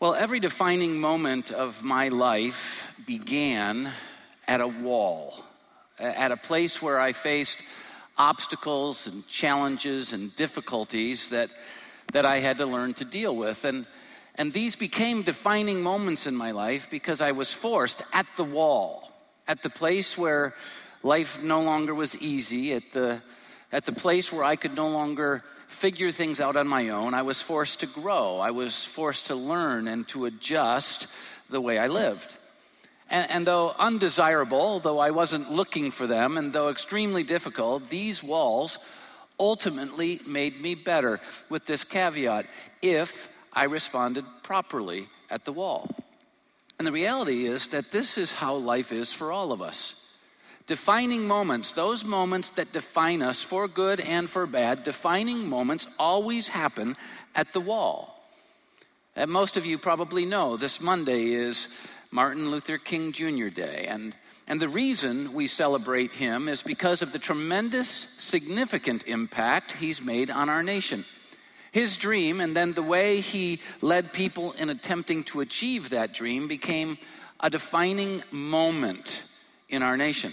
Well, every defining moment of my life began at a wall, at a place where I faced obstacles and challenges and difficulties that, that I had to learn to deal with. And, and these became defining moments in my life because I was forced at the wall, at the place where life no longer was easy, at the, at the place where I could no longer figure things out on my own. I was forced to grow. I was forced to learn and to adjust the way I lived. And, and, though undesirable, though I wasn't looking for them, and though extremely difficult, these walls ultimately made me better with this caveat if I responded properly at the wall. And the reality is that this is how life is for all of us defining moments, those moments that define us for good and for bad, defining moments always happen at the wall. And most of you probably know this Monday is Martin Luther King Jr. Day. And, and the reason we celebrate him is because of the tremendous, significant impact he's made on our nation. His dream, and then the way he led people in attempting to achieve that dream, became a defining moment in our nation.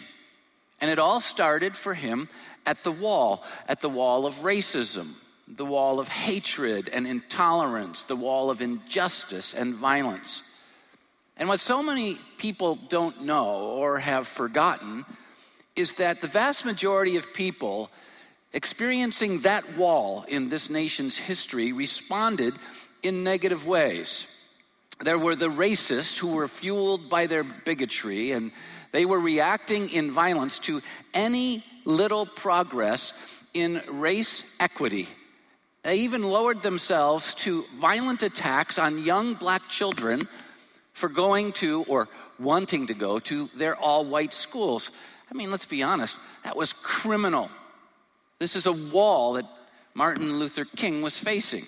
And it all started for him at the wall, at the wall of racism, the wall of hatred and intolerance, the wall of injustice and violence. And what so many people don't know or have forgotten is that the vast majority of people experiencing that wall in this nation's history responded in negative ways. There were the racists who were fueled by their bigotry and they were reacting in violence to any little progress in race equity. They even lowered themselves to violent attacks on young black children for going to or wanting to go to their all white schools. I mean, let's be honest, that was criminal. This is a wall that Martin Luther King was facing.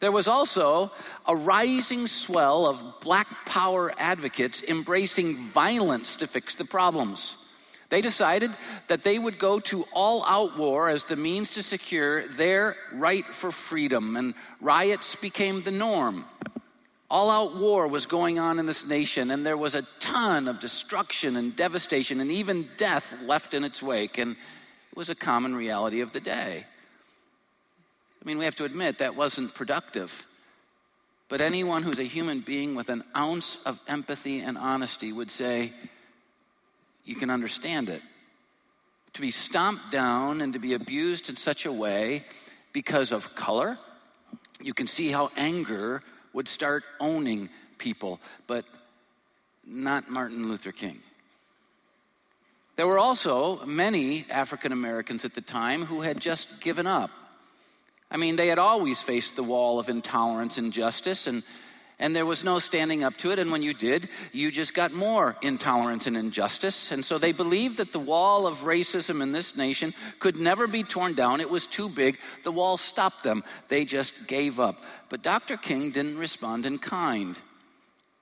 There was also a rising swell of black power advocates embracing violence to fix the problems. They decided that they would go to all out war as the means to secure their right for freedom, and riots became the norm. All out war was going on in this nation, and there was a ton of destruction and devastation and even death left in its wake, and it was a common reality of the day. I mean, we have to admit that wasn't productive. But anyone who's a human being with an ounce of empathy and honesty would say, you can understand it. To be stomped down and to be abused in such a way because of color, you can see how anger would start owning people, but not Martin Luther King. There were also many African Americans at the time who had just given up I mean, they had always faced the wall of intolerance and justice, and, and there was no standing up to it. And when you did, you just got more intolerance and injustice. And so they believed that the wall of racism in this nation could never be torn down. It was too big. The wall stopped them. They just gave up. But Dr. King didn't respond in kind.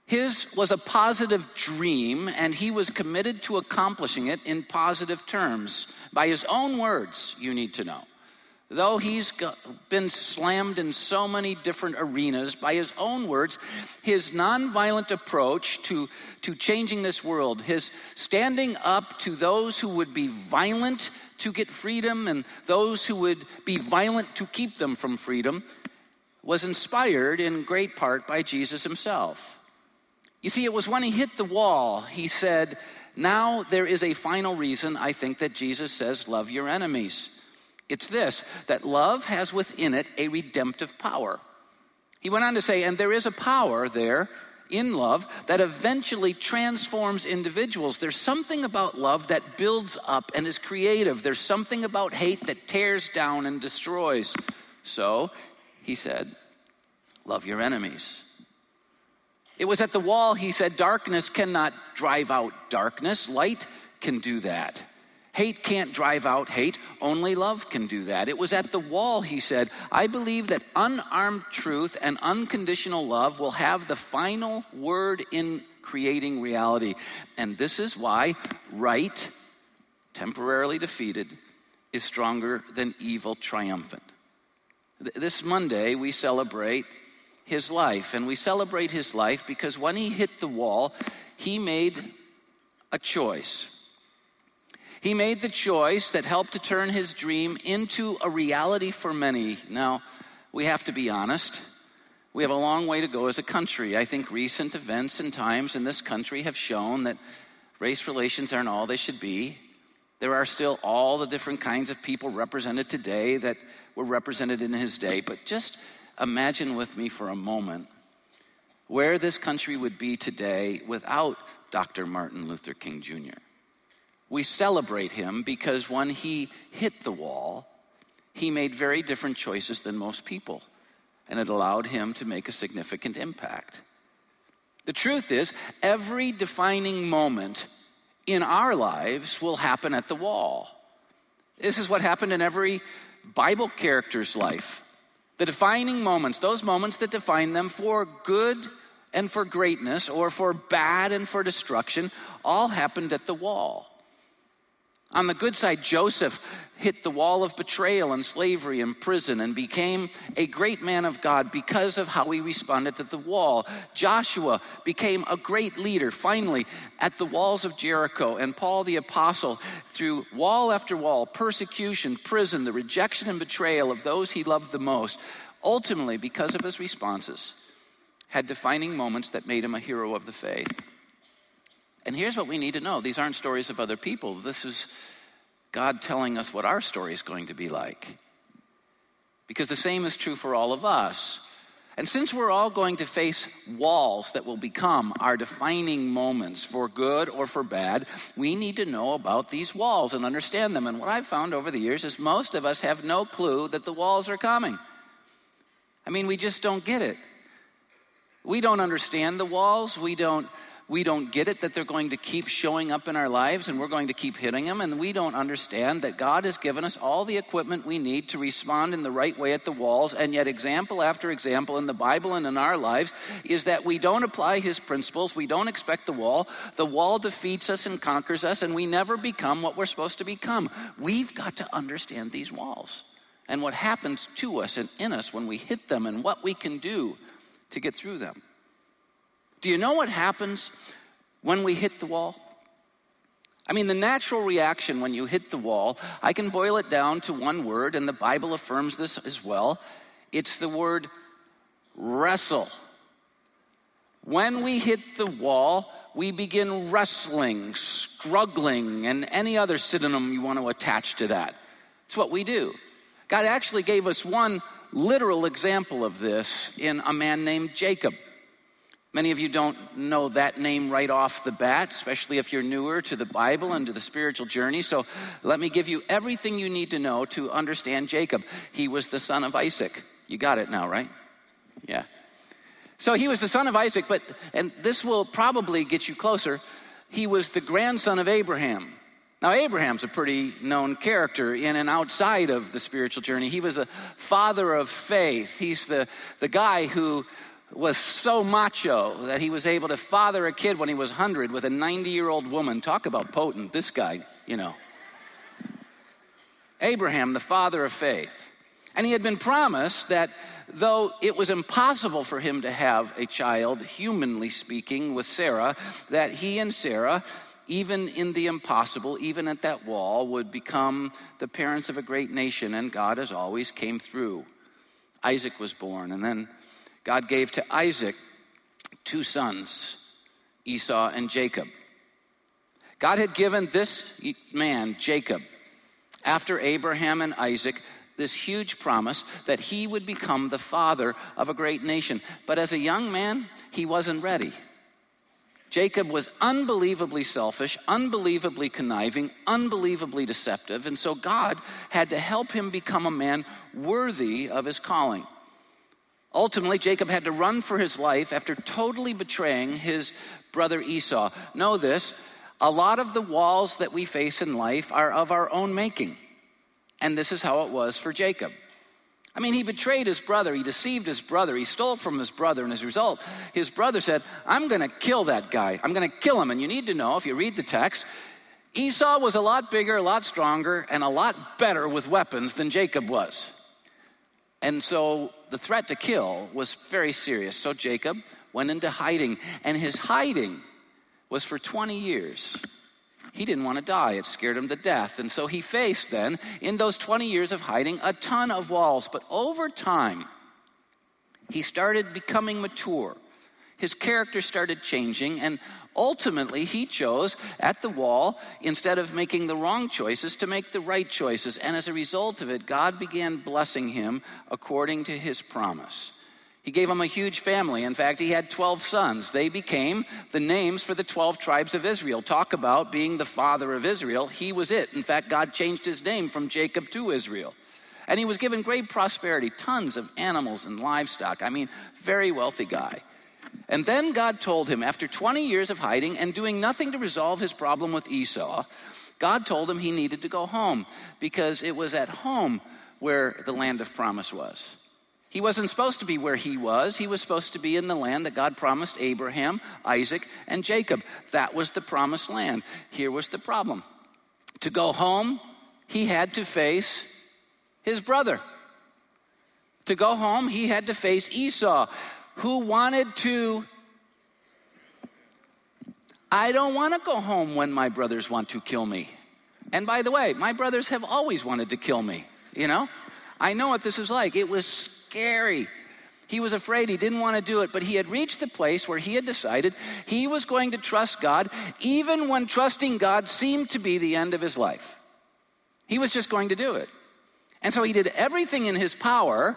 His was a positive dream, and he was committed to accomplishing it in positive terms. By his own words, you need to know. Though he's been slammed in so many different arenas, by his own words, his nonviolent approach to, to changing this world, his standing up to those who would be violent to get freedom and those who would be violent to keep them from freedom, was inspired in great part by Jesus himself. You see, it was when he hit the wall, he said, Now there is a final reason I think that Jesus says, Love your enemies. It's this that love has within it a redemptive power. He went on to say, and there is a power there in love that eventually transforms individuals. There's something about love that builds up and is creative. There's something about hate that tears down and destroys. So, he said, love your enemies. It was at the wall, he said, darkness cannot drive out darkness, light can do that. Hate can't drive out hate, only love can do that. It was at the wall, he said, I believe that unarmed truth and unconditional love will have the final word in creating reality. And this is why right, temporarily defeated, is stronger than evil triumphant. This Monday, we celebrate his life. And we celebrate his life because when he hit the wall, he made a choice. He made the choice that helped to turn his dream into a reality for many. Now, we have to be honest. We have a long way to go as a country. I think recent events and times in this country have shown that race relations aren't all they should be. There are still all the different kinds of people represented today that were represented in his day. But just imagine with me for a moment where this country would be today without Dr. Martin Luther King Jr. We celebrate him because when he hit the wall, he made very different choices than most people, and it allowed him to make a significant impact. The truth is, every defining moment in our lives will happen at the wall. This is what happened in every Bible character's life. The defining moments, those moments that define them for good and for greatness, or for bad and for destruction, all happened at the wall. On the good side, Joseph hit the wall of betrayal and slavery and prison and became a great man of God because of how he responded to the wall. Joshua became a great leader finally at the walls of Jericho. And Paul the Apostle, through wall after wall, persecution, prison, the rejection and betrayal of those he loved the most, ultimately, because of his responses, had defining moments that made him a hero of the faith. And here's what we need to know these aren't stories of other people. This is God telling us what our story is going to be like. Because the same is true for all of us. And since we're all going to face walls that will become our defining moments for good or for bad, we need to know about these walls and understand them. And what I've found over the years is most of us have no clue that the walls are coming. I mean, we just don't get it. We don't understand the walls. We don't we don't get it that they're going to keep showing up in our lives and we're going to keep hitting them. And we don't understand that God has given us all the equipment we need to respond in the right way at the walls. And yet, example after example in the Bible and in our lives is that we don't apply His principles. We don't expect the wall. The wall defeats us and conquers us, and we never become what we're supposed to become. We've got to understand these walls and what happens to us and in us when we hit them and what we can do to get through them. Do you know what happens when we hit the wall? I mean, the natural reaction when you hit the wall, I can boil it down to one word, and the Bible affirms this as well. It's the word wrestle. When we hit the wall, we begin wrestling, struggling, and any other synonym you want to attach to that. It's what we do. God actually gave us one literal example of this in a man named Jacob. Many of you don't know that name right off the bat, especially if you're newer to the Bible and to the spiritual journey. So let me give you everything you need to know to understand Jacob. He was the son of Isaac. You got it now, right? Yeah. So he was the son of Isaac, but, and this will probably get you closer, he was the grandson of Abraham. Now, Abraham's a pretty known character in and outside of the spiritual journey. He was a father of faith. He's the, the guy who was so macho that he was able to father a kid when he was 100 with a 90 year old woman. Talk about potent, this guy, you know. Abraham, the father of faith. And he had been promised that though it was impossible for him to have a child, humanly speaking, with Sarah, that he and Sarah, even in the impossible, even at that wall, would become the parents of a great nation. And God, as always, came through. Isaac was born, and then God gave to Isaac two sons, Esau and Jacob. God had given this man, Jacob, after Abraham and Isaac, this huge promise that he would become the father of a great nation. But as a young man, he wasn't ready. Jacob was unbelievably selfish, unbelievably conniving, unbelievably deceptive, and so God had to help him become a man worthy of his calling. Ultimately, Jacob had to run for his life after totally betraying his brother Esau. Know this a lot of the walls that we face in life are of our own making. And this is how it was for Jacob. I mean, he betrayed his brother, he deceived his brother, he stole from his brother, and as a result, his brother said, I'm to kill that guy. I'm to kill him. And you need to know, if you read the text, Esau was a lot bigger, a lot stronger, and a lot better with weapons than Jacob was. And so the threat to kill was very serious. So Jacob went into hiding, and his hiding was for 20 years. He didn't want to die. It scared him to death. And so he faced then, in those 20 years of hiding, a ton of walls. But over time, he started becoming mature. His character started changing, and ultimately he chose at the wall, instead of making the wrong choices, to make the right choices. And as a result of it, God began blessing him according to his promise. He gave him a huge family. In fact, he had 12 sons. They became the names for the 12 tribes of Israel. Talk about being the father of Israel. He was it. In fact, God changed his name from Jacob to Israel. And he was given great prosperity, tons of animals and livestock. I mean, very wealthy guy. And then God told him, after 20 years of hiding and doing nothing to resolve his problem with Esau, God told him he needed to go home because it was at home where the land of promise was. He wasn't supposed to be where he was. He was supposed to be in the land that God promised Abraham, Isaac, and Jacob. That was the promised land. Here was the problem. To go home, he had to face his brother. To go home, he had to face Esau who wanted to. I don't want to go home when my brothers want to kill me. And by the way, my brothers have always wanted to kill me, you know? I know what this is like. It was scary. He was afraid. He didn't want to do it, but he had reached the place where he had decided he was going to trust God, even when trusting God seemed to be the end of his life. He was just going to do it. And so he did everything in his power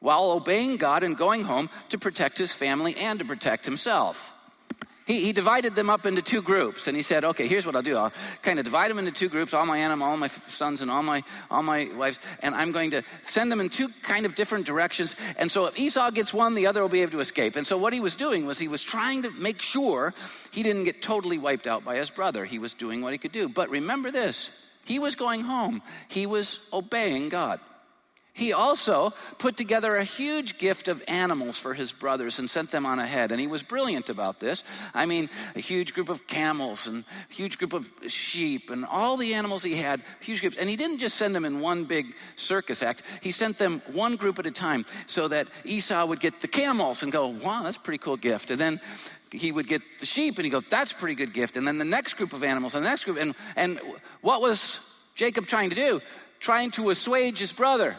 while obeying God and going home to protect his family and to protect himself. He, he, divided them up into two groups and he said okay here's what i'll do. I'll kind of divide them into two groups all my animals all my sons and all my all my wives and i'm going to send them in two kind of different directions and so if esau gets one the other will be able to escape. And so what he was doing was he was trying to make sure he didn't get totally wiped out by his brother. He was doing what he could do. But remember this he was going home. He was obeying god he also put together a huge gift of animals for his brothers and sent them on ahead. And he was brilliant about this. I mean, a huge group of camels and a huge group of sheep and all the animals he had, huge groups. And he didn't just send them in one big circus act, he sent them one group at a time so that Esau would get the camels and go, wow, that's a pretty cool gift. And then he would get the sheep and he'd go, that's a pretty good gift. And then the next group of animals and the next group. And, and what was Jacob trying to do? Trying to assuage his brother.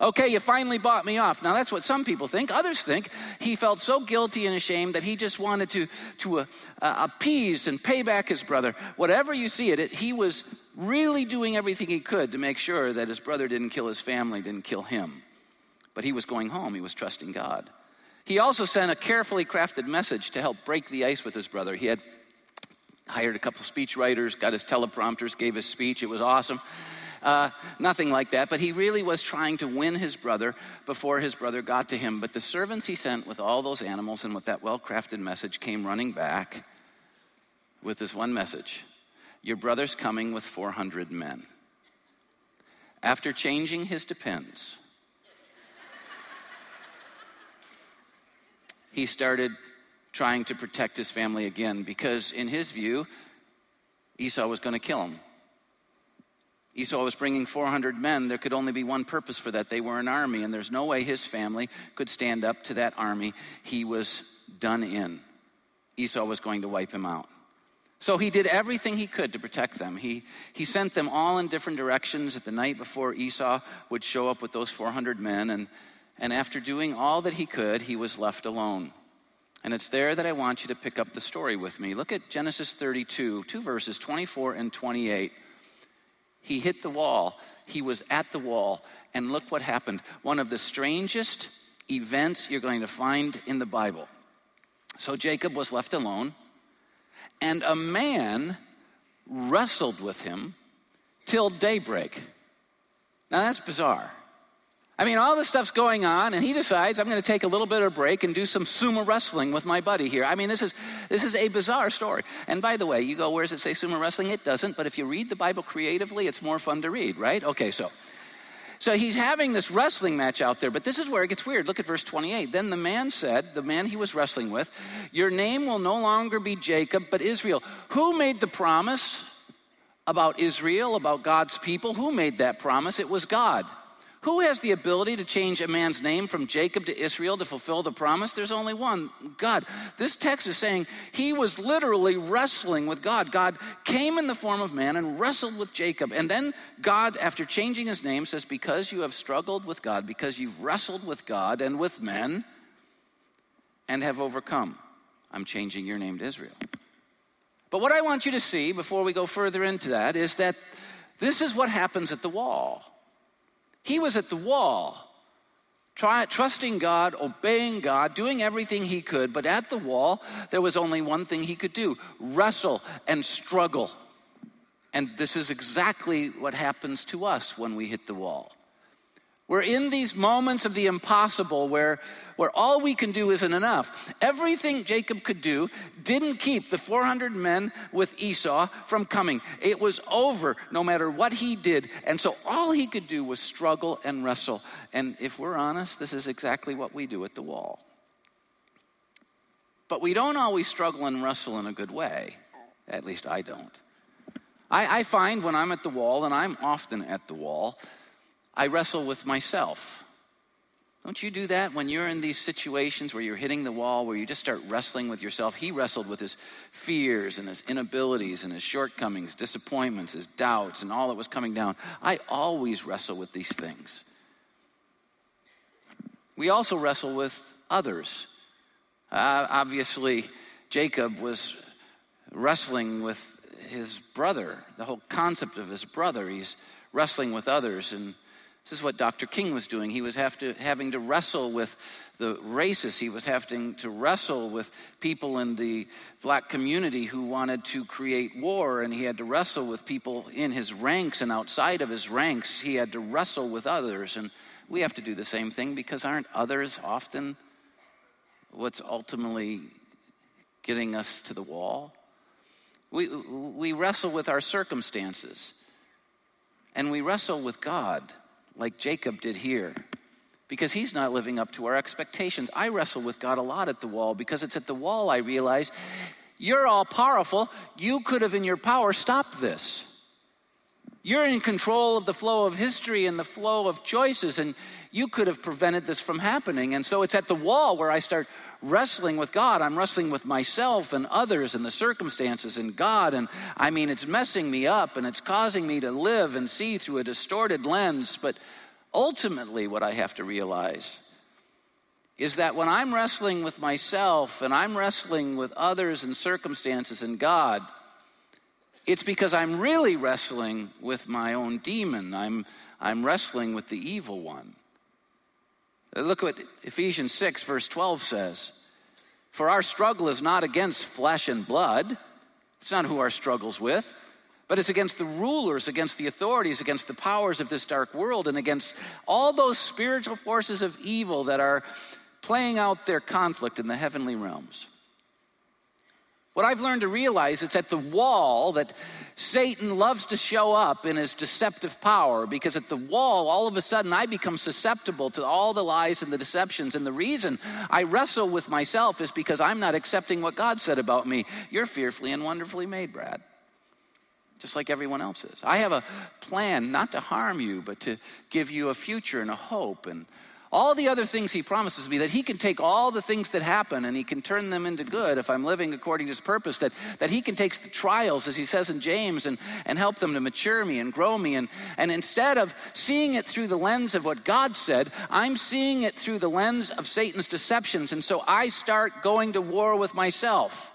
Okay, you finally bought me off. Now, that's what some people think. Others think he felt so guilty and ashamed that he just wanted to, to uh, uh, appease and pay back his brother. Whatever you see it, he was really doing everything he could to make sure that his brother didn't kill his family, didn't kill him. But he was going home, he was trusting God. He also sent a carefully crafted message to help break the ice with his brother. He had hired a couple speech writers, got his teleprompters, gave his speech. It was awesome. Uh, nothing like that. But he really was trying to win his brother before his brother got to him. But the servants he sent with all those animals and with that well crafted message came running back with this one message Your brother's coming with 400 men. After changing his depends, he started trying to protect his family again because, in his view, Esau was going to kill him. Esau was bringing 400 men. There could only be one purpose for that. They were an army, and there's no way his family could stand up to that army. He was done in. Esau was going to wipe him out. So he did everything he could to protect them. He, he sent them all in different directions at the night before Esau would show up with those 400 men. And, and after doing all that he could, he was left alone. And it's there that I want you to pick up the story with me. Look at Genesis 32, two verses, 24 and 28. He hit the wall. He was at the wall. And look what happened. One of the strangest events you're going to find in the Bible. So Jacob was left alone, and a man wrestled with him till daybreak. Now that's bizarre. I mean, all this stuff's going on, and he decides, I'm going to take a little bit of a break and do some sumo wrestling with my buddy here. I mean, this is, this is a bizarre story. And by the way, you go, where does it say sumo wrestling? It doesn't, but if you read the Bible creatively, it's more fun to read, right? Okay, so. So he's having this wrestling match out there, but this is where it gets weird. Look at verse 28. Then the man said, the man he was wrestling with, Your name will no longer be Jacob, but Israel. Who made the promise about Israel, about God's people? Who made that promise? It was God. Who has the ability to change a man's name from Jacob to Israel to fulfill the promise? There's only one God. This text is saying he was literally wrestling with God. God came in the form of man and wrestled with Jacob. And then God, after changing his name, says, Because you have struggled with God, because you've wrestled with God and with men and have overcome, I'm changing your name to Israel. But what I want you to see before we go further into that is that this is what happens at the wall. He was at the wall, try, trusting God, obeying God, doing everything he could, but at the wall, there was only one thing he could do wrestle and struggle. And this is exactly what happens to us when we hit the wall. We're in these moments of the impossible where, where all we can do isn't enough. Everything Jacob could do didn't keep the 400 men with Esau from coming. It was over no matter what he did. And so all he could do was struggle and wrestle. And if we're honest, this is exactly what we do at the wall. But we don't always struggle and wrestle in a good way. At least I don't. I, I find when I'm at the wall, and I'm often at the wall, I wrestle with myself. Don't you do that when you're in these situations where you're hitting the wall, where you just start wrestling with yourself? He wrestled with his fears and his inabilities and his shortcomings, disappointments, his doubts, and all that was coming down. I always wrestle with these things. We also wrestle with others. Uh, obviously, Jacob was wrestling with his brother, the whole concept of his brother. He's wrestling with others. And this is what Dr. King was doing. He was to, having to wrestle with the racists. He was having to wrestle with people in the black community who wanted to create war, and he had to wrestle with people in his ranks and outside of his ranks. He had to wrestle with others. And we have to do the same thing because aren't others often what's ultimately getting us to the wall? We, we wrestle with our circumstances, and we wrestle with God like Jacob did here because he's not living up to our expectations. I wrestle with God a lot at the wall because it's at the wall I realize you're all powerful. You could have, in your power, stopped this. You're in control of the flow of history and the flow of choices, and you could have prevented this from happening. And so it's at the wall where I start wrestling with God. I'm wrestling with myself and others and the circumstances and God. And I mean, it's messing me up and it's causing me to live and see through a distorted lens. But ultimately, what I have to realize is that when I'm wrestling with myself and I'm wrestling with others and circumstances and God, it's because I'm really wrestling with my own demon. I'm, I'm wrestling with the evil one. Look what Ephesians 6, verse 12 says. For our struggle is not against flesh and blood. It's not who our struggle's with, but it's against the rulers, against the authorities, against the powers of this dark world, and against all those spiritual forces of evil that are playing out their conflict in the heavenly realms. What I've learned to realize is at the wall that Satan loves to show up in his deceptive power because at the wall all of a sudden I become susceptible to all the lies and the deceptions and the reason I wrestle with myself is because I'm not accepting what God said about me. You're fearfully and wonderfully made, Brad. Just like everyone else is. I have a plan not to harm you, but to give you a future and a hope and all the other things he promises me, that he can take all the things that happen and he can turn them into good if I'm living according to his purpose, that, that he can take the trials, as he says in James, and, and help them to mature me and grow me. And, and instead of seeing it through the lens of what God said, I'm seeing it through the lens of Satan's deceptions. And so I start going to war with myself.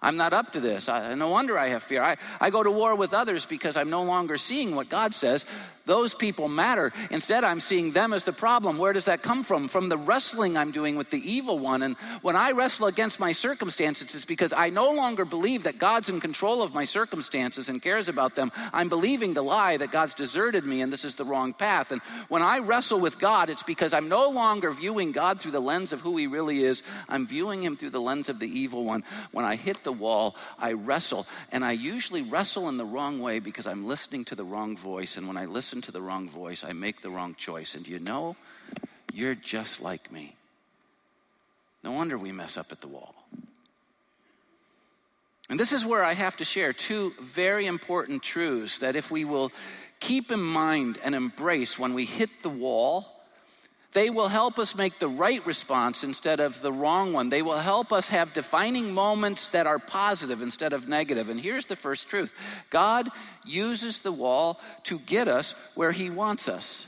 I'm not up to this. I, no wonder I have fear. I, I go to war with others because I'm no longer seeing what God says. Those people matter. Instead, I'm seeing them as the problem. Where does that come from? From the wrestling I'm doing with the evil one. And when I wrestle against my circumstances, it's because I no longer believe that God's in control of my circumstances and cares about them. I'm believing the lie that God's deserted me and this is the wrong path. And when I wrestle with God, it's because I'm no longer viewing God through the lens of who He really is. I'm viewing Him through the lens of the evil one. When I hit the wall, I wrestle. And I usually wrestle in the wrong way because I'm listening to the wrong voice. And when I listen listen to the wrong voice, I make the wrong choice. And you know, you're just like me. No wonder we mess up at the wall. And this is where I have to share two very important truths that if we will keep in mind and embrace when we hit the wall, they will help us make the right response instead of the wrong one. They will help us have defining moments that are positive instead of negative. And here's the first truth God uses the wall to get us where He wants us.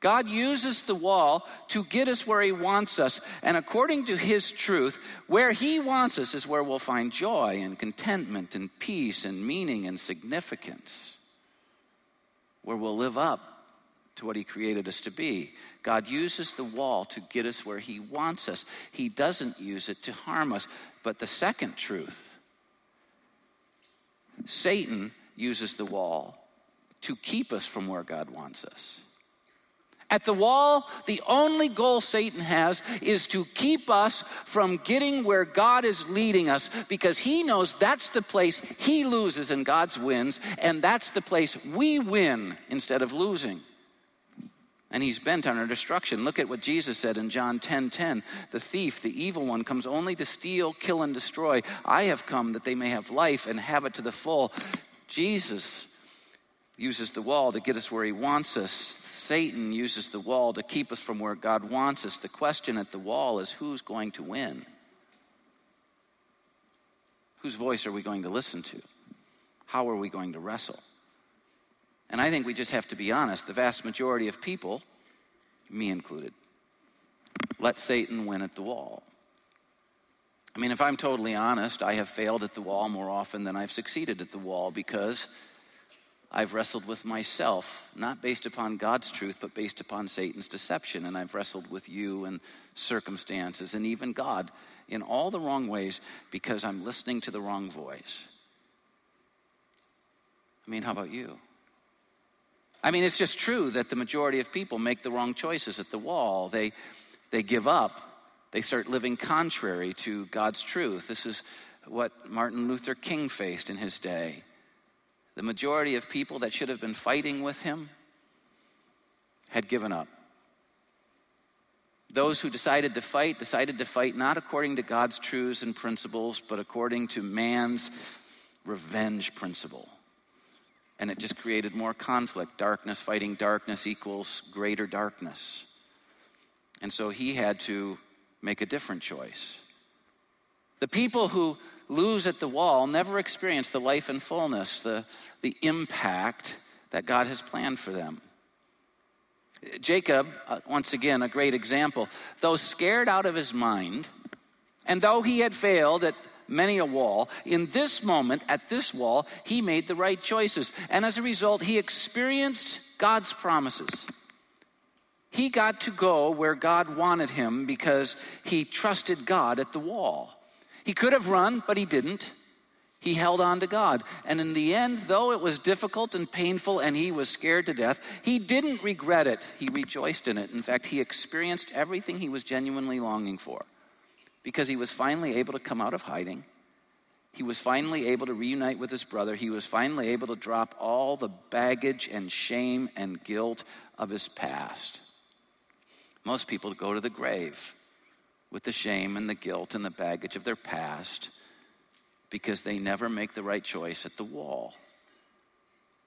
God uses the wall to get us where He wants us. And according to His truth, where He wants us is where we'll find joy and contentment and peace and meaning and significance, where we'll live up to what He created us to be. God uses the wall to get us where He wants us, He doesn't use it to harm us. But the second truth Satan uses the wall to keep us from where God wants us. At the wall, the only goal Satan has is to keep us from getting where God is leading us because he knows that's the place he loses and God's wins, and that's the place we win instead of losing. And he's bent on our destruction. Look at what Jesus said in John 10 10. The thief, the evil one, comes only to steal, kill, and destroy. I have come that they may have life and have it to the full. Jesus uses the wall to get us where he wants us. Satan uses the wall to keep us from where God wants us. The question at the wall is who's going to win? Whose voice are we going to listen to? How are we going to wrestle? And I think we just have to be honest. The vast majority of people, me included, let Satan win at the wall. I mean, if I'm totally honest, I have failed at the wall more often than I've succeeded at the wall because I've wrestled with myself, not based upon God's truth, but based upon Satan's deception. And I've wrestled with you and circumstances and even God in all the wrong ways because I'm listening to the wrong voice. I mean, how about you? I mean, it's just true that the majority of people make the wrong choices at the wall. They, they give up, they start living contrary to God's truth. This is what Martin Luther King faced in his day. The majority of people that should have been fighting with him had given up. Those who decided to fight decided to fight not according to God's truths and principles, but according to man's revenge principle. And it just created more conflict. Darkness fighting darkness equals greater darkness. And so he had to make a different choice. The people who lose at the wall never experience the life and fullness, the, the impact that God has planned for them. Jacob, uh, once again, a great example, though scared out of his mind, and though he had failed at many a wall, in this moment, at this wall, he made the right choices. And as a result, he experienced God's promises. He got to go where God wanted him because he trusted God at the wall. He could have run, but he didn't. He held on to God. And in the end, though it was difficult and painful and he was scared to death, he didn't regret it. He rejoiced in it. In fact, he experienced everything he was genuinely longing for because he was finally able to come out of hiding. He was finally able to reunite with his brother. He was finally able to drop all the baggage and shame and guilt of his past. Most people go to the grave with the shame and the guilt and the baggage of their past because they never make the right choice at the wall.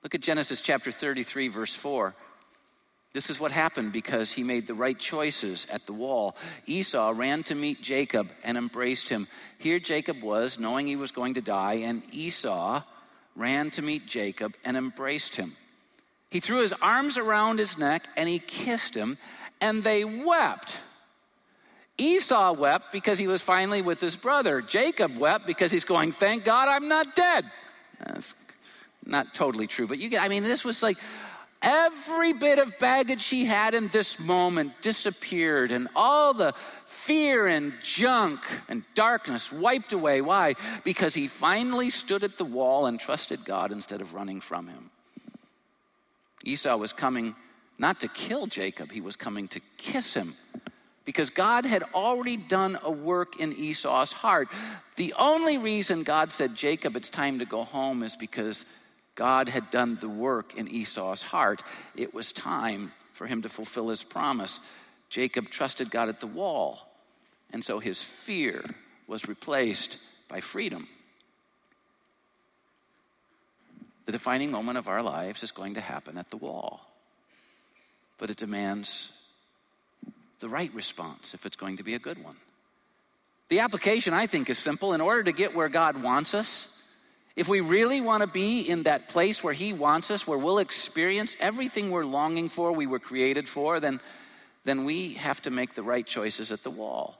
Look at Genesis chapter 33, verse 4. This is what happened because he made the right choices at the wall. Esau ran to meet Jacob and embraced him. Here Jacob was, knowing he was going to die, and Esau ran to meet Jacob and embraced him. He threw his arms around his neck and he kissed him, and they wept. Esau wept because he was finally with his brother. Jacob wept because he's going, Thank God I'm not dead. That's not totally true, but you get, I mean, this was like every bit of baggage he had in this moment disappeared, and all the fear and junk and darkness wiped away. Why? Because he finally stood at the wall and trusted God instead of running from him. Esau was coming not to kill Jacob, he was coming to kiss him because God had already done a work in Esau's heart. The only reason God said, Jacob, it's time to go home is because God had done the work in Esau's heart. It was time for him to fulfill his promise. Jacob trusted God at the wall, and so his fear was replaced by freedom. The defining moment of our lives is going to happen at the wall, but it demands the right response if it's going to be a good one. The application, I think, is simple. In order to get where God wants us, if we really want to be in that place where He wants us, where we'll experience everything we're longing for, we were created for, then, then we have to make the right choices at the wall.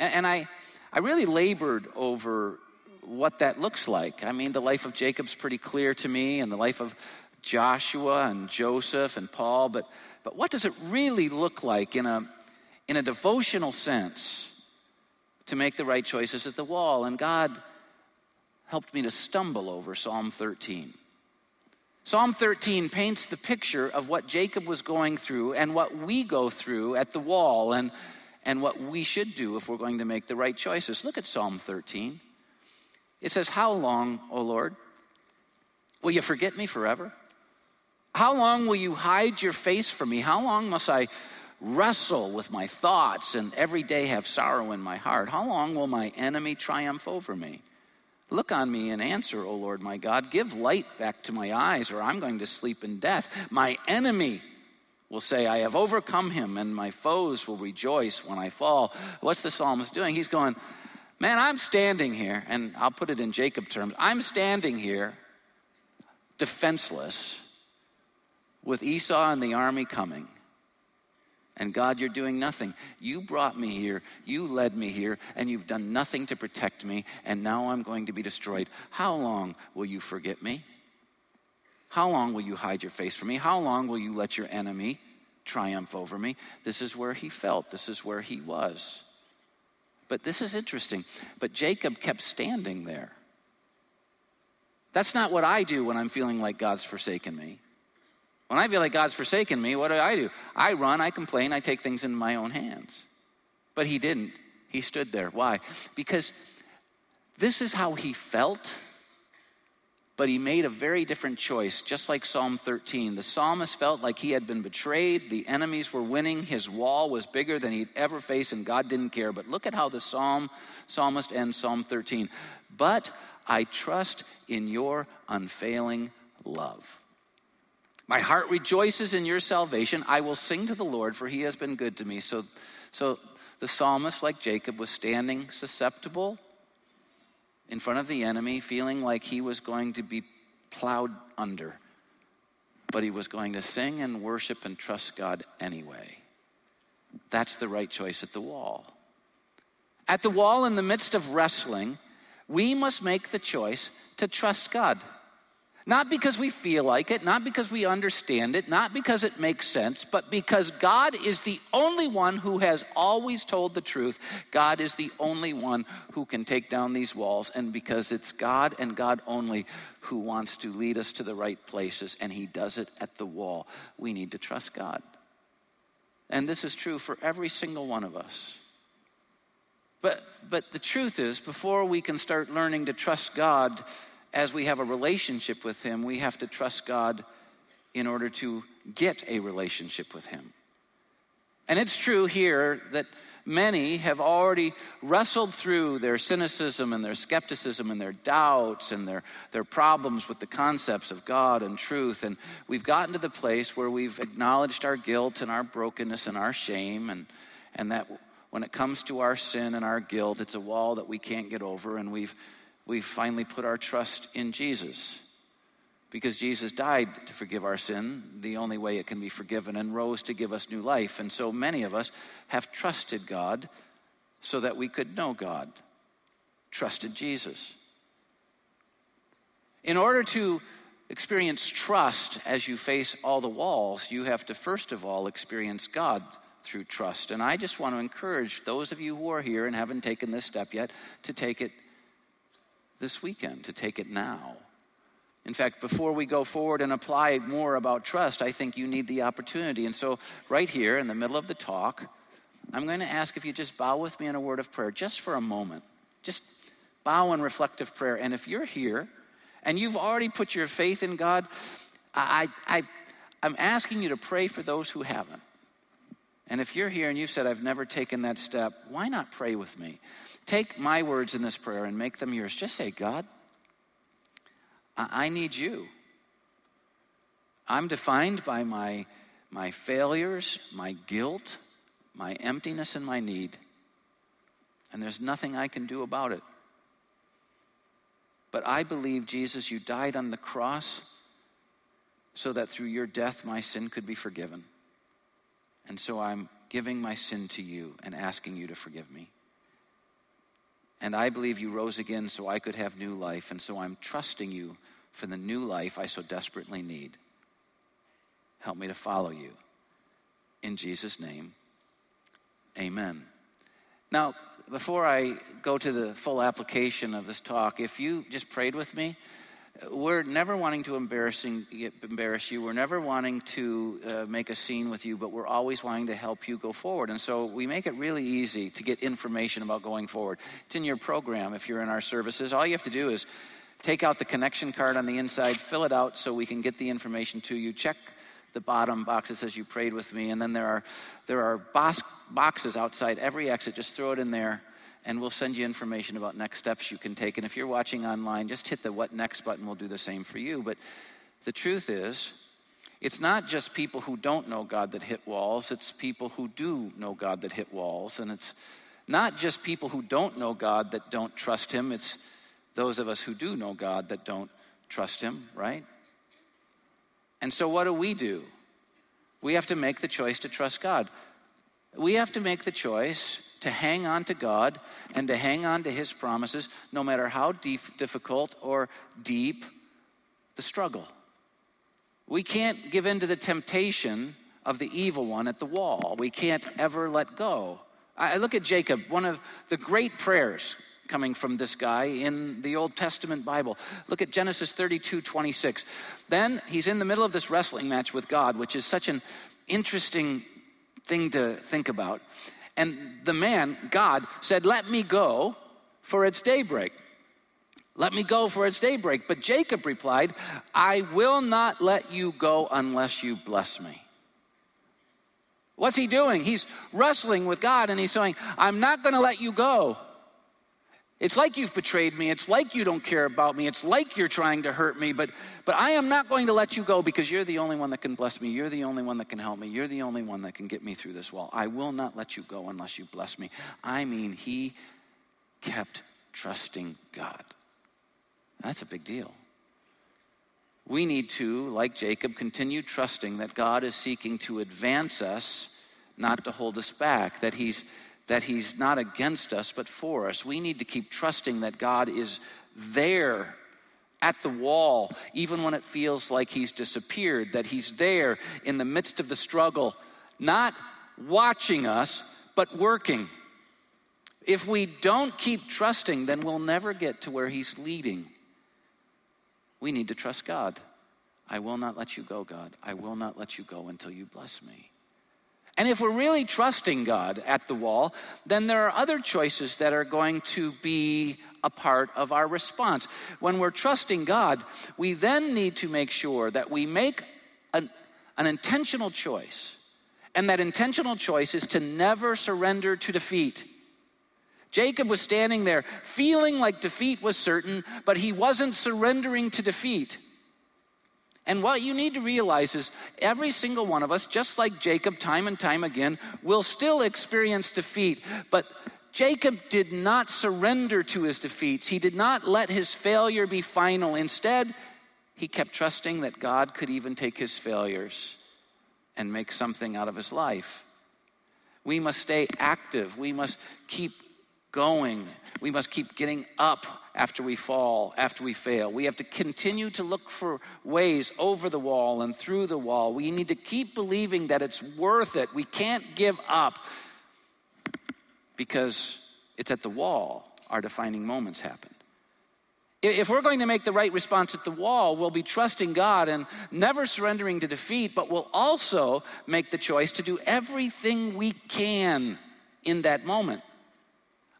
And, and I, I really labored over what that looks like. I mean, the life of Jacob's pretty clear to me, and the life of Joshua and Joseph and Paul, but, but what does it really look like in a, in a devotional sense to make the right choices at the wall? And God helped me to stumble over Psalm 13. Psalm 13 paints the picture of what Jacob was going through and what we go through at the wall and, and what we should do if we're going to make the right choices. Look at Psalm 13. It says, How long, O Lord, will you forget me forever? How long will you hide your face from me? How long must I wrestle with my thoughts and every day have sorrow in my heart? How long will my enemy triumph over me? Look on me and answer, O Lord my God. Give light back to my eyes, or I'm going to sleep in death. My enemy will say, I have overcome him, and my foes will rejoice when I fall. What's the psalmist doing? He's going, Man, I'm standing here, and I'll put it in Jacob terms I'm standing here defenseless with Esau and the army coming. And God, you're doing nothing. You brought me here, you led me here, and you've done nothing to protect me, and now I'm going to be destroyed. How long will you forget me? How long will you hide your face from me? How long will you let your enemy triumph over me? This is where he felt, this is where he was. But this is interesting. But Jacob kept standing there. That's not what I do when I'm feeling like God's forsaken me. When I feel like God's forsaken me, what do I do? I run, I complain, I take things in my own hands. But he didn't. He stood there. Why? Because this is how he felt, but he made a very different choice, just like Psalm 13. The psalmist felt like he had been betrayed, the enemies were winning, his wall was bigger than he'd ever faced, and God didn't care. But look at how the psalm, psalmist ends Psalm 13. But I trust in your unfailing love. My heart rejoices in your salvation. I will sing to the Lord, for he has been good to me. So, so the psalmist, like Jacob, was standing susceptible in front of the enemy, feeling like he was going to be plowed under. But he was going to sing and worship and trust God anyway. That's the right choice at the wall. At the wall, in the midst of wrestling, we must make the choice to trust God. Not because we feel like it, not because we understand it, not because it makes sense, but because God is the only one who has always told the truth. God is the only one who can take down these walls. And because it's God and God only who wants to lead us to the right places, and He does it at the wall, we need to trust God. And this is true for every single one of us. But, but the truth is, before we can start learning to trust God, as we have a relationship with Him, we have to trust God in order to get a relationship with Him. And it's true here that many have already wrestled through their cynicism and their skepticism and their doubts and their, their problems with the concepts of God and truth. And we've gotten to the place where we've acknowledged our guilt and our brokenness and our shame, and, and that when it comes to our sin and our guilt, it's a wall that we can't get over, and we've we finally put our trust in Jesus. Because Jesus died to forgive our sin, the only way it can be forgiven, and rose to give us new life. And so many of us have trusted God so that we could know God, trusted Jesus. In order to experience trust as you face all the walls, you have to first of all experience God through trust. And I just want to encourage those of you who are here and haven't taken this step yet to take it this weekend, to take it now. In fact, before we go forward and apply more about trust, I think you need the opportunity. And so, right here in the middle of the talk, I'm going to ask if you just bow with me in a word of prayer just for a moment. Just bow in reflective prayer. And if you're here and you've already put your faith in God, I, I, I'm asking you to pray for those who haven't. And if you're here and you said, I've never taken that step, why not pray with me? Take my words in this prayer and make them yours. Just say, God, I, I need you. I'm defined by my, my failures, my guilt, my emptiness, and my need. And there's nothing I can do about it. But I believe, Jesus, you died on the cross so that through your death my sin could be forgiven. And so I'm giving my sin to you and asking you to forgive me. And I believe you rose again so I could have new life. And so I'm trusting you for the new life I so desperately need. Help me to follow you. In Jesus' name, amen. Now, before I go to the full application of this talk, if you just prayed with me, we're never wanting to embarrassing, embarrass you. We're never wanting to uh, make a scene with you, but we're always wanting to help you go forward. And so we make it really easy to get information about going forward. It's in your program if you're in our services. All you have to do is take out the connection card on the inside, fill it out so we can get the information to you. Check the bottom box that says you prayed with me, and then there are there are box, boxes outside every exit. Just throw it in there and we'll send you information about next steps you can take. And if you're watching online, just hit the What Next button. We'll do the same for you. But the truth is, it's not just people who don't know God that hit walls, it's people who do know God that hit walls. And it's not just people who don't know God that don't trust Him, it's those of us who do know God that don't trust Him, right? And so, what do we do? We have to make the choice to trust God. We have to make the choice to hang on to God and to hang on to His promises, no matter how deep, difficult or deep the struggle. We can't give in to the temptation of the evil one at the wall. We can't ever let go. I look at Jacob, one of the great prayers coming from this guy in the Old Testament Bible. Look at Genesis 32 26. Then he's in the middle of this wrestling match with God, which is such an interesting thing to think about. And the man, God, said, Let me go, for it's daybreak. Let me go, for it's daybreak. But Jacob replied, I will not let you go unless you bless me. What's he doing? He's wrestling with God and he's saying, I'm not going to let you go it's like you've betrayed me. It's like you don't care about me. It's like you're trying to hurt me, but, but I am not going to let you go because you're the only one that can bless me. You're the only one that can help me. You're the only one that can get me through this wall. I will not let you go unless you bless me. I mean, he kept trusting God. That's a big deal. We need to, like Jacob, continue trusting that God is seeking to advance us, not to hold us back, that he's that He's not against us, but for us. We need to keep trusting that God is there at the wall, even when it feels like He's disappeared, that He's there in the midst of the struggle, not watching us, but working. If we don't keep trusting, then we'll never get to where He's leading. We need to trust God. I will not let you go, God. I will not let you go until you bless me. And if we're really trusting God at the wall, then there are other choices that are going to be a part of our response. When we're trusting God, we then need to make sure that we make an, an intentional choice. And that intentional choice is to never surrender to defeat. Jacob was standing there feeling like defeat was certain, but he wasn't surrendering to defeat. And what you need to realize is every single one of us, just like Jacob, time and time again, will still experience defeat. But Jacob did not surrender to his defeats, he did not let his failure be final. Instead, he kept trusting that God could even take his failures and make something out of his life. We must stay active. We must keep going. We must keep getting up after we fall, after we fail. We have to continue to look for ways over the wall and through the wall. We need to keep believing that it's worth it. We can't give up because it's at the wall our defining moments happen. If we're going to make the right response at the wall, we'll be trusting God and never surrendering to defeat, but we'll also make the choice to do everything we can in that moment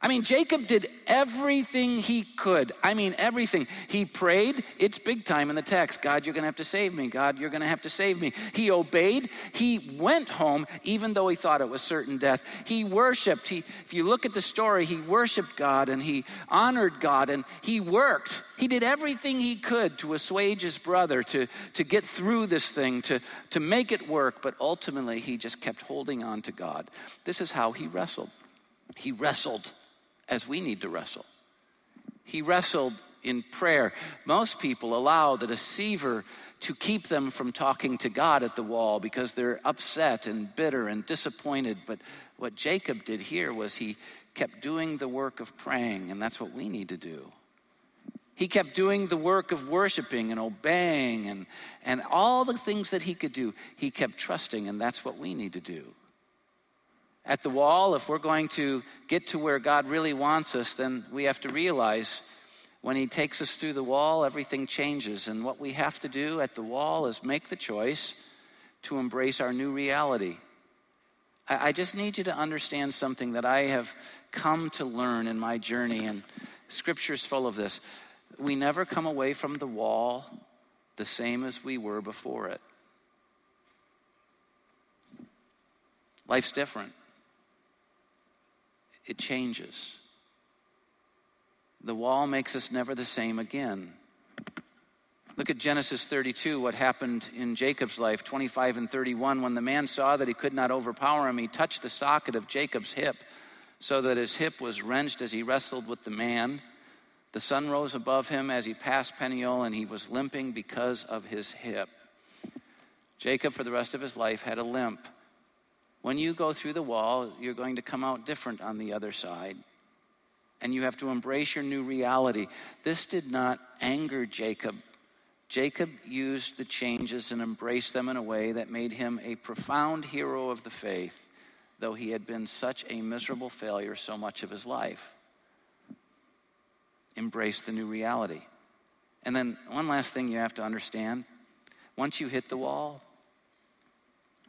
I mean, Jacob did everything he could. I mean, everything. He prayed. It's big time in the text. God, you're going to have to save me. God, you're going to have to save me. He obeyed. He went home, even though he thought it was certain death. He worshiped. He, if you look at the story, he worshiped God and he honored God and he worked. He did everything he could to assuage his brother, to, to get through this thing, to, to make it work. But ultimately, he just kept holding on to God. This is how he wrestled. He wrestled as we need to wrestle. He wrestled in prayer. Most people allow the deceiver to keep them from talking to God at the wall because they're upset and bitter and disappointed. But what Jacob did here was he kept doing the work of praying, and that's what we need to do. He kept doing the work of worshiping and obeying and, and all the things that he could do. He kept trusting, and that's what we need to do at the wall, if we're going to get to where God really wants us, then we have to realize when He takes us through the wall, everything changes. And what we have to do at the wall is make the choice to embrace our new reality. I, I just need you to understand something that I have come to learn in my journey, and Scripture's full of this. We never come away from the wall the same as we were before it. Life's different it changes. The wall makes us never the same again. Look at Genesis 32, what happened in Jacob's life, 25 and 31. When the man saw that he could not overpower him, he touched the socket of Jacob's hip, so that his hip was wrenched as he wrestled with the man. The sun rose above him as he passed Peniel, and he was limping because of his hip. Jacob, for the rest of his life, had a limp. When you go through the wall, you're going to come out different on the other side. And you have to embrace your new reality. This did not anger Jacob. Jacob used the changes and embraced them in a way that made him a profound hero of the faith, though he had been such a miserable failure so much of his life. Embrace the new reality. And then, one last thing you have to understand once you hit the wall,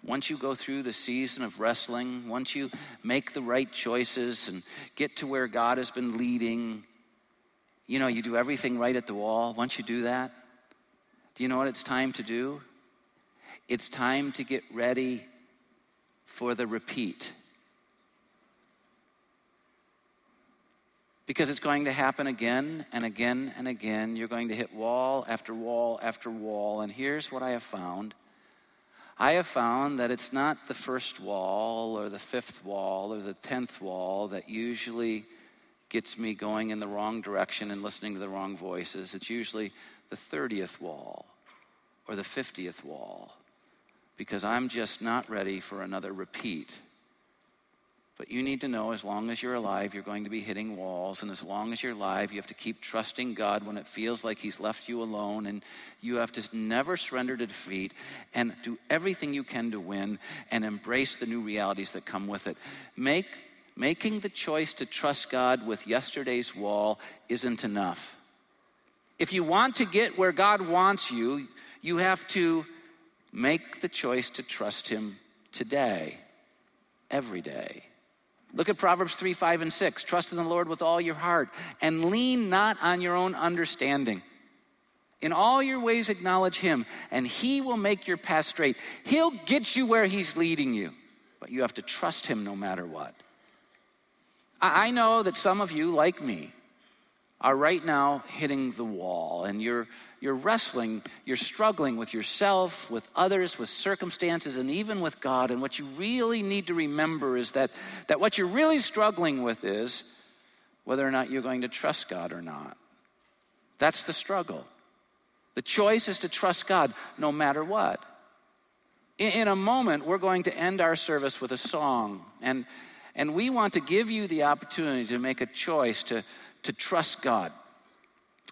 once you go through the season of wrestling, once you make the right choices and get to where God has been leading, you know, you do everything right at the wall. Once you do that, do you know what it's time to do? It's time to get ready for the repeat. Because it's going to happen again and again and again. You're going to hit wall after wall after wall. And here's what I have found I have found that it's not the first wall or the fifth wall or the tenth wall that usually gets me going in the wrong direction and listening to the wrong voices. It's usually the 30th wall or the 50th wall because I'm just not ready for another repeat. But you need to know as long as you're alive, you're going to be hitting walls. And as long as you're alive, you have to keep trusting God when it feels like He's left you alone. And you have to never surrender to defeat and do everything you can to win and embrace the new realities that come with it. Make, making the choice to trust God with yesterday's wall isn't enough. If you want to get where God wants you, you have to make the choice to trust Him today, every day. Look at Proverbs 3, 5, and 6. Trust in the Lord with all your heart and lean not on your own understanding. In all your ways, acknowledge Him, and He will make your path straight. He'll get you where He's leading you, but you have to trust Him no matter what. I know that some of you, like me, are right now hitting the wall and you're, you're wrestling, you're struggling with yourself, with others, with circumstances, and even with God. And what you really need to remember is that, that what you're really struggling with is whether or not you're going to trust God or not. That's the struggle. The choice is to trust God no matter what. In, in a moment, we're going to end our service with a song. And, and we want to give you the opportunity to make a choice to to trust God.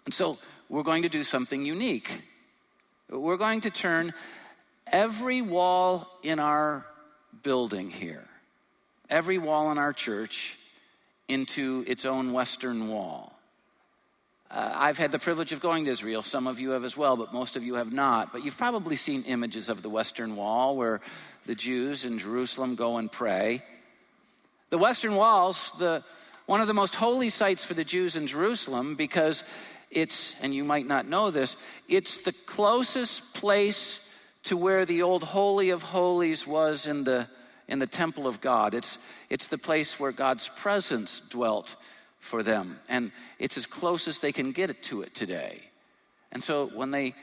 And so we're going to do something unique. We're going to turn every wall in our building here, every wall in our church, into its own western wall. Uh, I've had the privilege of going to Israel. Some of you have as well, but most of you have not. But you've probably seen images of the Western Wall where the Jews in Jerusalem go and pray. The Western Walls, the, one of the most holy sites for the Jews in Jerusalem because it's, and you might not know this, it's the closest place to where the old Holy of Holies was in the, in the temple of God. It's, it's the place where God's presence dwelt for them. And it's as close as they can get it to it today. And so when they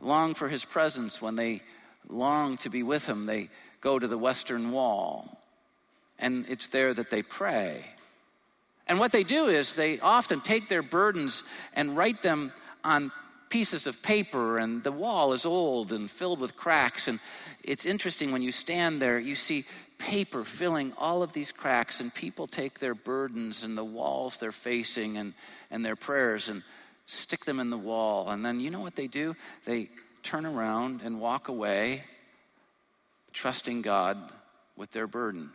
long for his presence, when they long to be with him, they go to the western wall. And it's there that they pray. And what they do is they often take their burdens and write them on pieces of paper, and the wall is old and filled with cracks. And it's interesting when you stand there, you see paper filling all of these cracks, and people take their burdens and the walls they're facing and, and their prayers and stick them in the wall. And then you know what they do? They turn around and walk away, trusting God with their burden.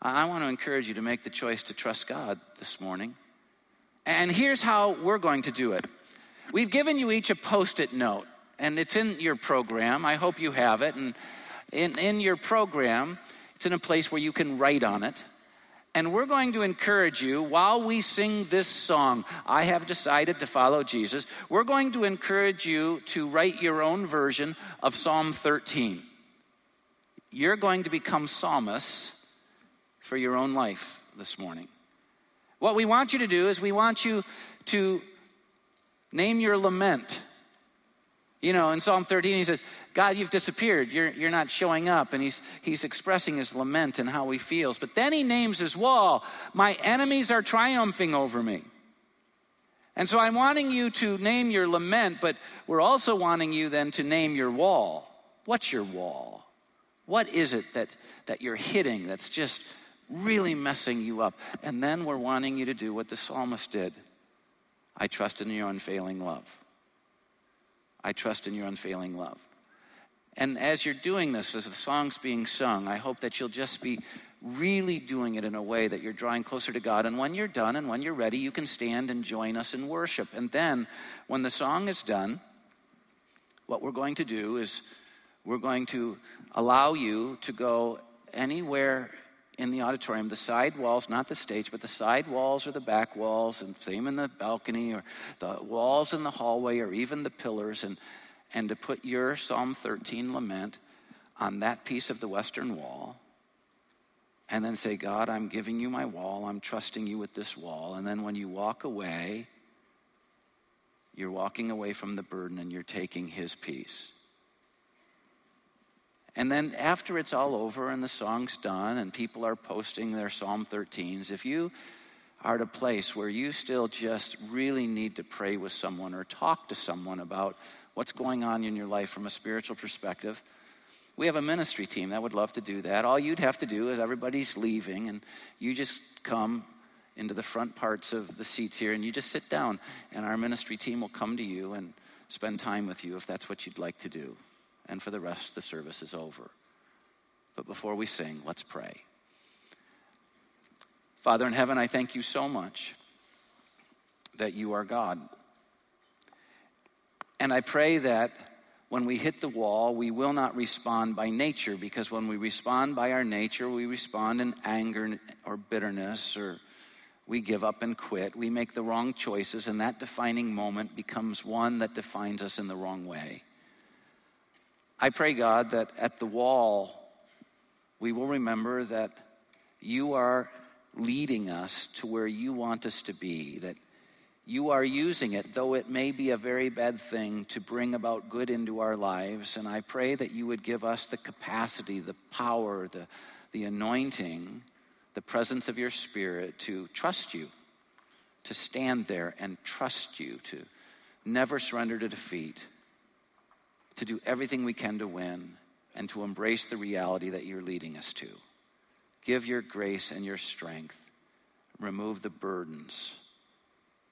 I want to encourage you to make the choice to trust God this morning. And here's how we're going to do it We've given you each a post it note, and it's in your program. I hope you have it. And in, in your program, it's in a place where you can write on it. And we're going to encourage you while we sing this song, I have decided to follow Jesus. We're going to encourage you to write your own version of Psalm 13. You're going to become psalmists for your own life this morning. What we want you to do is we want you to Name your lament. You know, in Psalm 13, he says, God, you've disappeared. You're, you're not showing up. And he's, he's expressing his lament and how he feels. But then he names his wall My enemies are triumphing over me. And so I'm wanting you to name your lament, but we're also wanting you then to name your wall. What's your wall? What is it that, that you're hitting that's just really messing you up? And then we're wanting you to do what the psalmist did I trust in your unfailing love. I trust in your unfailing love. And as you're doing this, as the song's being sung, I hope that you'll just be really doing it in a way that you're drawing closer to God. And when you're done and when you're ready, you can stand and join us in worship. And then, when the song is done, what we're going to do is we're going to allow you to go anywhere in the auditorium, the side walls, not the stage, but the side walls or the back walls, and same in the balcony or the walls in the hallway or even the pillars, and, and to put your Psalm 13 lament on that piece of the western wall. And then say, God, I'm giving you my wall. I'm trusting you with this wall. And then when you walk away, you're walking away from the burden and you're taking his peace. And then after it's all over and the song's done and people are posting their Psalm 13s, if you are at a place where you still just really need to pray with someone or talk to someone about what's going on in your life from a spiritual perspective, we have a ministry team that would love to do that. All you'd have to do is everybody's leaving and you just come into the front parts of the seats here and you just sit down and our ministry team will come to you and spend time with you if that's what you'd like to do and for the rest, the service is over. But before we sing, let's pray. Father in heaven, I thank you so much that you are God. And I pray that when we hit the wall, we will not respond by nature, because when we respond by our nature, we respond in anger or bitterness, or we give up and quit. We make the wrong choices, and that defining moment becomes one that defines us in the wrong way. I pray, God, that at the wall, we will remember that you are leading us to where you want us to be, that you are using it, though it may be a very bad thing, to bring about good into our lives. And I pray that you would give us the capacity, the power, the, the anointing, the presence of your Spirit to trust you, to stand there and trust you, to never surrender to defeat to do everything we can to win and to embrace the reality that you're leading us to. Give your grace and your strength. Remove the burdens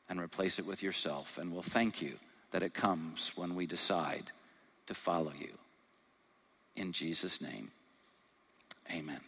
and replace it with yourself. And we'll thank you that it comes when we decide to follow you. In Jesus' name, amen.